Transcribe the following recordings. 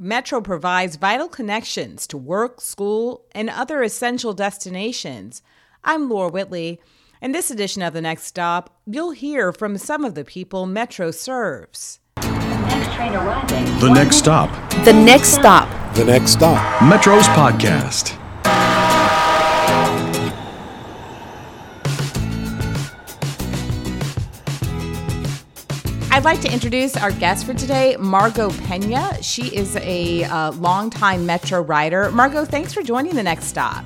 Metro provides vital connections to work, school, and other essential destinations. I'm Laura Whitley. In this edition of The Next Stop, you'll hear from some of the people Metro serves. Next train. The next stop, The next stop. The next stop. Metro's podcast. I'd like to introduce our guest for today, Margot Pena. She is a uh, longtime Metro rider. Margot, thanks for joining The Next Stop.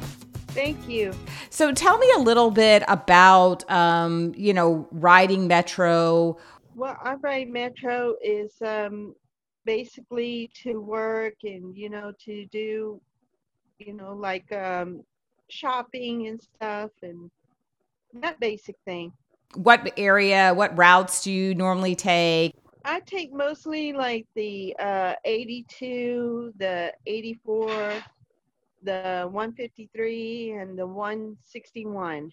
Thank you. So tell me a little bit about, um, you know, riding Metro. Well, I ride Metro is um, basically to work and you know to do, you know, like um, shopping and stuff and that basic thing. What area, what routes do you normally take? I take mostly like the uh, 82, the 84, the 153, and the 161.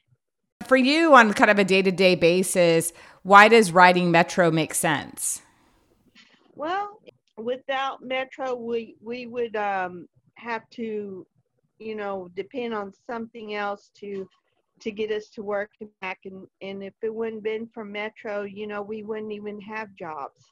For you, on kind of a day to day basis, why does riding Metro make sense? Well, without Metro, we we would um, have to, you know, depend on something else to to get us to work and back. And and if it wouldn't been for Metro, you know, we wouldn't even have jobs.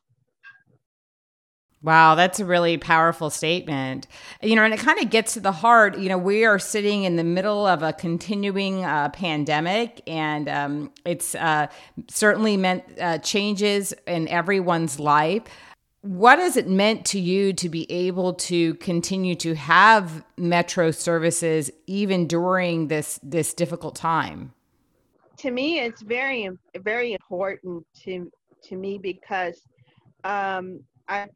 Wow, that's a really powerful statement. You know, and it kind of gets to the heart. You know, we are sitting in the middle of a continuing uh, pandemic, and um, it's uh, certainly meant uh, changes in everyone's life. What has it meant to you to be able to continue to have metro services even during this this difficult time? To me, it's very very important to to me because um, I,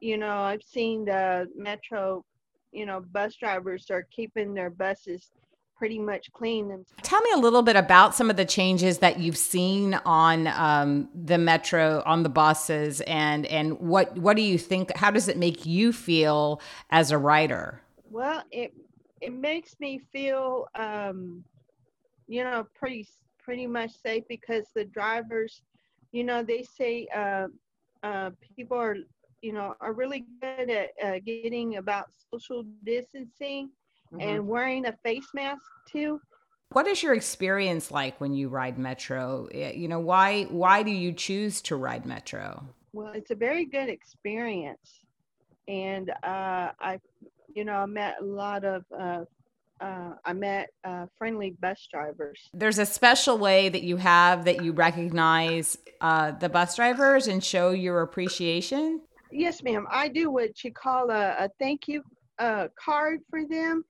you know, I've seen the metro, you know, bus drivers are keeping their buses pretty much clean. And Tell me a little bit about some of the changes that you've seen on um, the metro, on the buses, and and what what do you think? How does it make you feel as a rider? well, it it makes me feel, um, you know, pretty pretty much safe because the drivers, you know, they say uh, uh, people are, you know, are really good at uh, getting about social distancing and wearing a face mask too. What is your experience like when you ride metro? You know, why why do you choose to ride metro? Well, it's a very good experience, and uh, I, you know, I met a lot of, uh, uh, I met uh, friendly bus drivers. There's a special way that you have that you recognize uh, the bus drivers and show your appreciation. Yes, ma'am. I do what you call a, a thank you uh, card for them,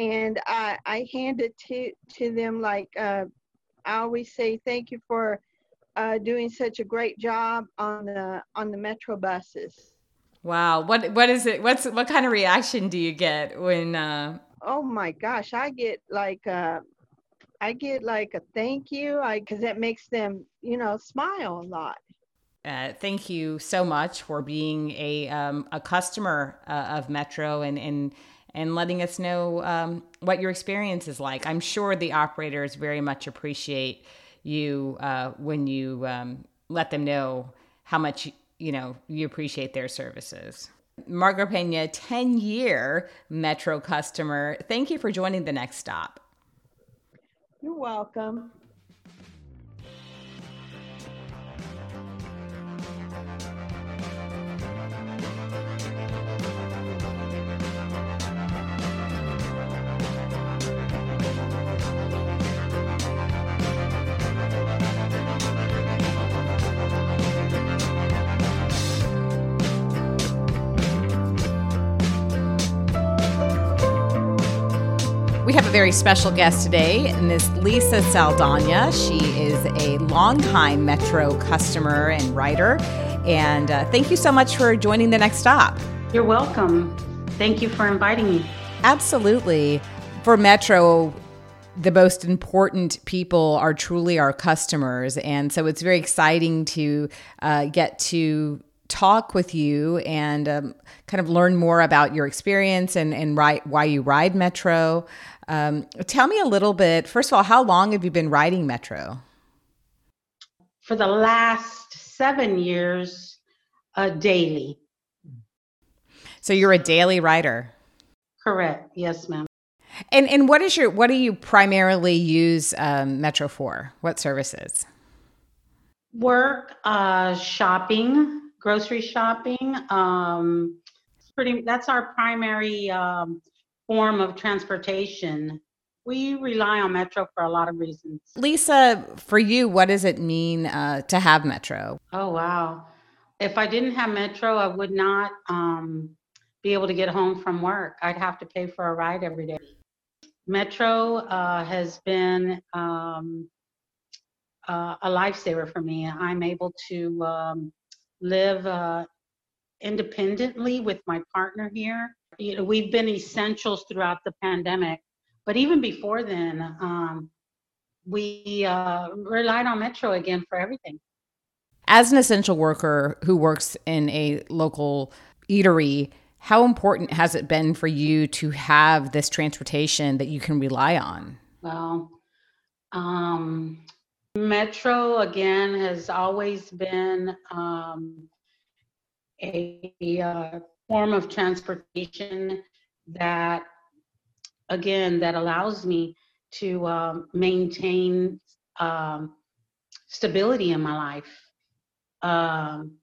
and I, I hand it to to them like uh, I always say thank you for uh, doing such a great job on the on the metro buses. Wow, what what is it? What's what kind of reaction do you get when? Uh, Oh my gosh, I get like uh, I get like a thank you, I because that makes them you know smile a lot. uh, thank you so much for being a um, a customer uh, of Metro and and and letting us know um, what your experience is like. I'm sure the operators very much appreciate you uh, when you um, let them know how much you know you appreciate their services. Margaret Pena, 10 year Metro customer. Thank you for joining the next stop. You're welcome. Have a very special guest today, Miss Lisa Saldana. She is a longtime Metro customer and writer. And uh, thank you so much for joining the next stop. You're welcome. Thank you for inviting me. Absolutely. For Metro, the most important people are truly our customers. And so it's very exciting to uh, get to talk with you and um, kind of learn more about your experience and, and why you ride Metro. Um, tell me a little bit, first of all, how long have you been riding Metro? For the last seven years, uh, daily. So you're a daily rider. Correct. Yes, ma'am. And and what is your what do you primarily use um, Metro for? What services? Work, uh, shopping, grocery shopping. Um, pretty. That's our primary um, form of transportation. We rely on Metro for a lot of reasons. Lisa, for you, what does it mean uh, to have Metro? Oh wow! If I didn't have Metro, I would not um, be able to get home from work. I'd have to pay for a ride every day. Metro uh, has been um, uh, a lifesaver for me. I'm able to um, live uh, independently with my partner here. You know, we've been essentials throughout the pandemic, but even before then, um, we uh, relied on Metro again for everything. As an essential worker who works in a local eatery, how important has it been for you to have this transportation that you can rely on? Well, um, Metro again has always been um, a, a uh, form of transportation that, again, that allows me to um, maintain um, stability in my life. Um,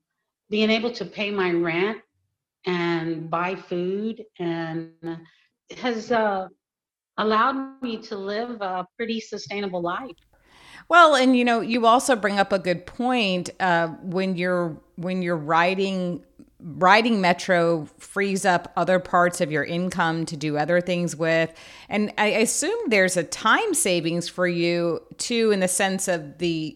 being able to pay my rent and buy food and has uh, allowed me to live a pretty sustainable life. Well, and you know, you also bring up a good point uh, when you're when you're riding riding metro frees up other parts of your income to do other things with and i assume there's a time savings for you too in the sense of the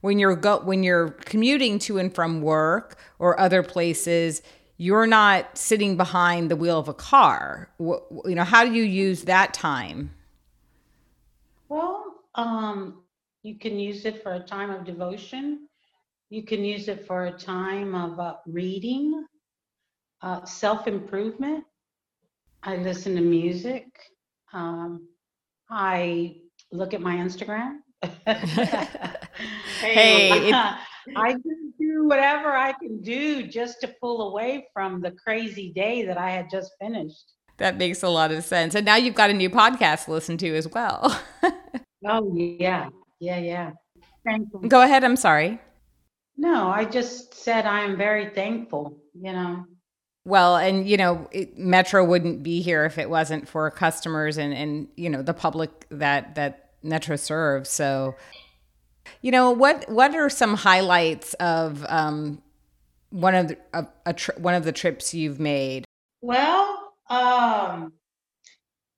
when you're go when you're commuting to and from work or other places you're not sitting behind the wheel of a car. You know, how do you use that time? Well, um, you can use it for a time of devotion. You can use it for a time of uh, reading, uh, self improvement. I listen to music. Um, I look at my Instagram. hey, I just do whatever I can do just to pull away from the crazy day that I had just finished. That makes a lot of sense. And now you've got a new podcast to listen to as well. oh, yeah. Yeah, yeah. Go ahead. I'm sorry. No, I just said I am very thankful, you know. Well, and you know, it, Metro wouldn't be here if it wasn't for customers and and you know the public that that Metro serves. So you know what? What are some highlights of um, one of the, a, a tri- one of the trips you've made? Well, um,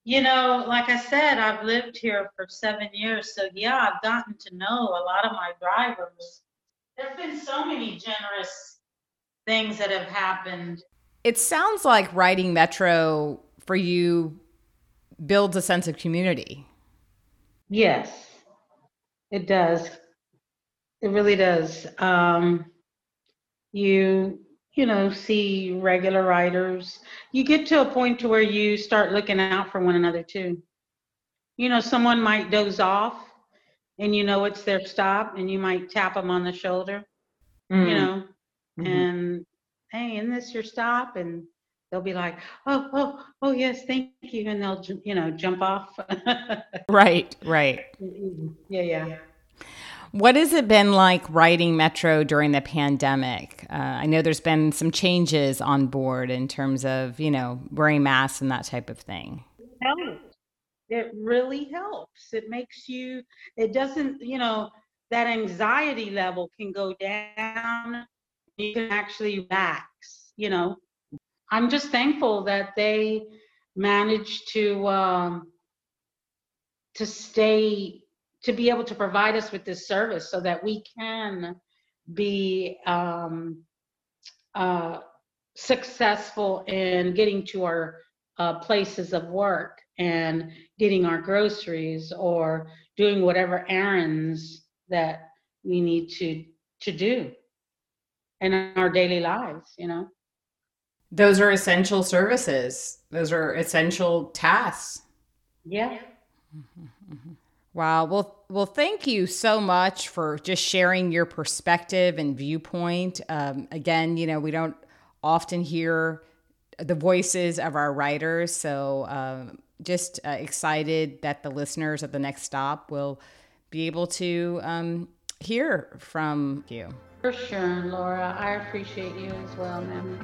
you know, like I said, I've lived here for seven years, so yeah, I've gotten to know a lot of my drivers. There've been so many generous things that have happened. It sounds like riding metro for you builds a sense of community. Yes, it does. It really does. Um, you you know see regular riders. You get to a point to where you start looking out for one another too. You know, someone might doze off, and you know it's their stop, and you might tap them on the shoulder. Mm. You know, mm-hmm. and hey, isn't this your stop? And they'll be like, oh, oh, oh, yes, thank you, and they'll you know jump off. right, right. Yeah, yeah. What has it been like riding Metro during the pandemic? Uh, I know there's been some changes on board in terms of, you know, wearing masks and that type of thing. It It really helps. It makes you, it doesn't, you know, that anxiety level can go down. You can actually relax, you know. I'm just thankful that they managed to um, to stay to be able to provide us with this service so that we can be um, uh, successful in getting to our uh, places of work and getting our groceries or doing whatever errands that we need to to do in our daily lives you know those are essential services those are essential tasks yeah. Wow. Well, well, thank you so much for just sharing your perspective and viewpoint. Um, again, you know, we don't often hear the voices of our writers. So um, just uh, excited that the listeners of the next stop will be able to um, hear from you. For sure, Laura. I appreciate you as well, ma'am.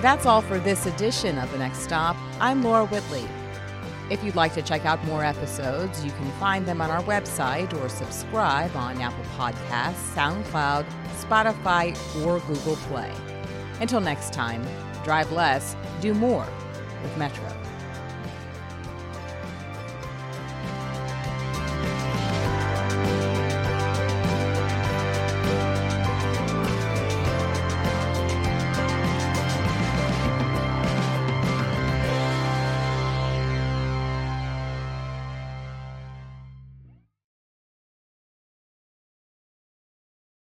That's all for this edition of The Next Stop. I'm Laura Whitley. If you'd like to check out more episodes, you can find them on our website or subscribe on Apple Podcasts, SoundCloud, Spotify, or Google Play. Until next time, drive less, do more with Metro.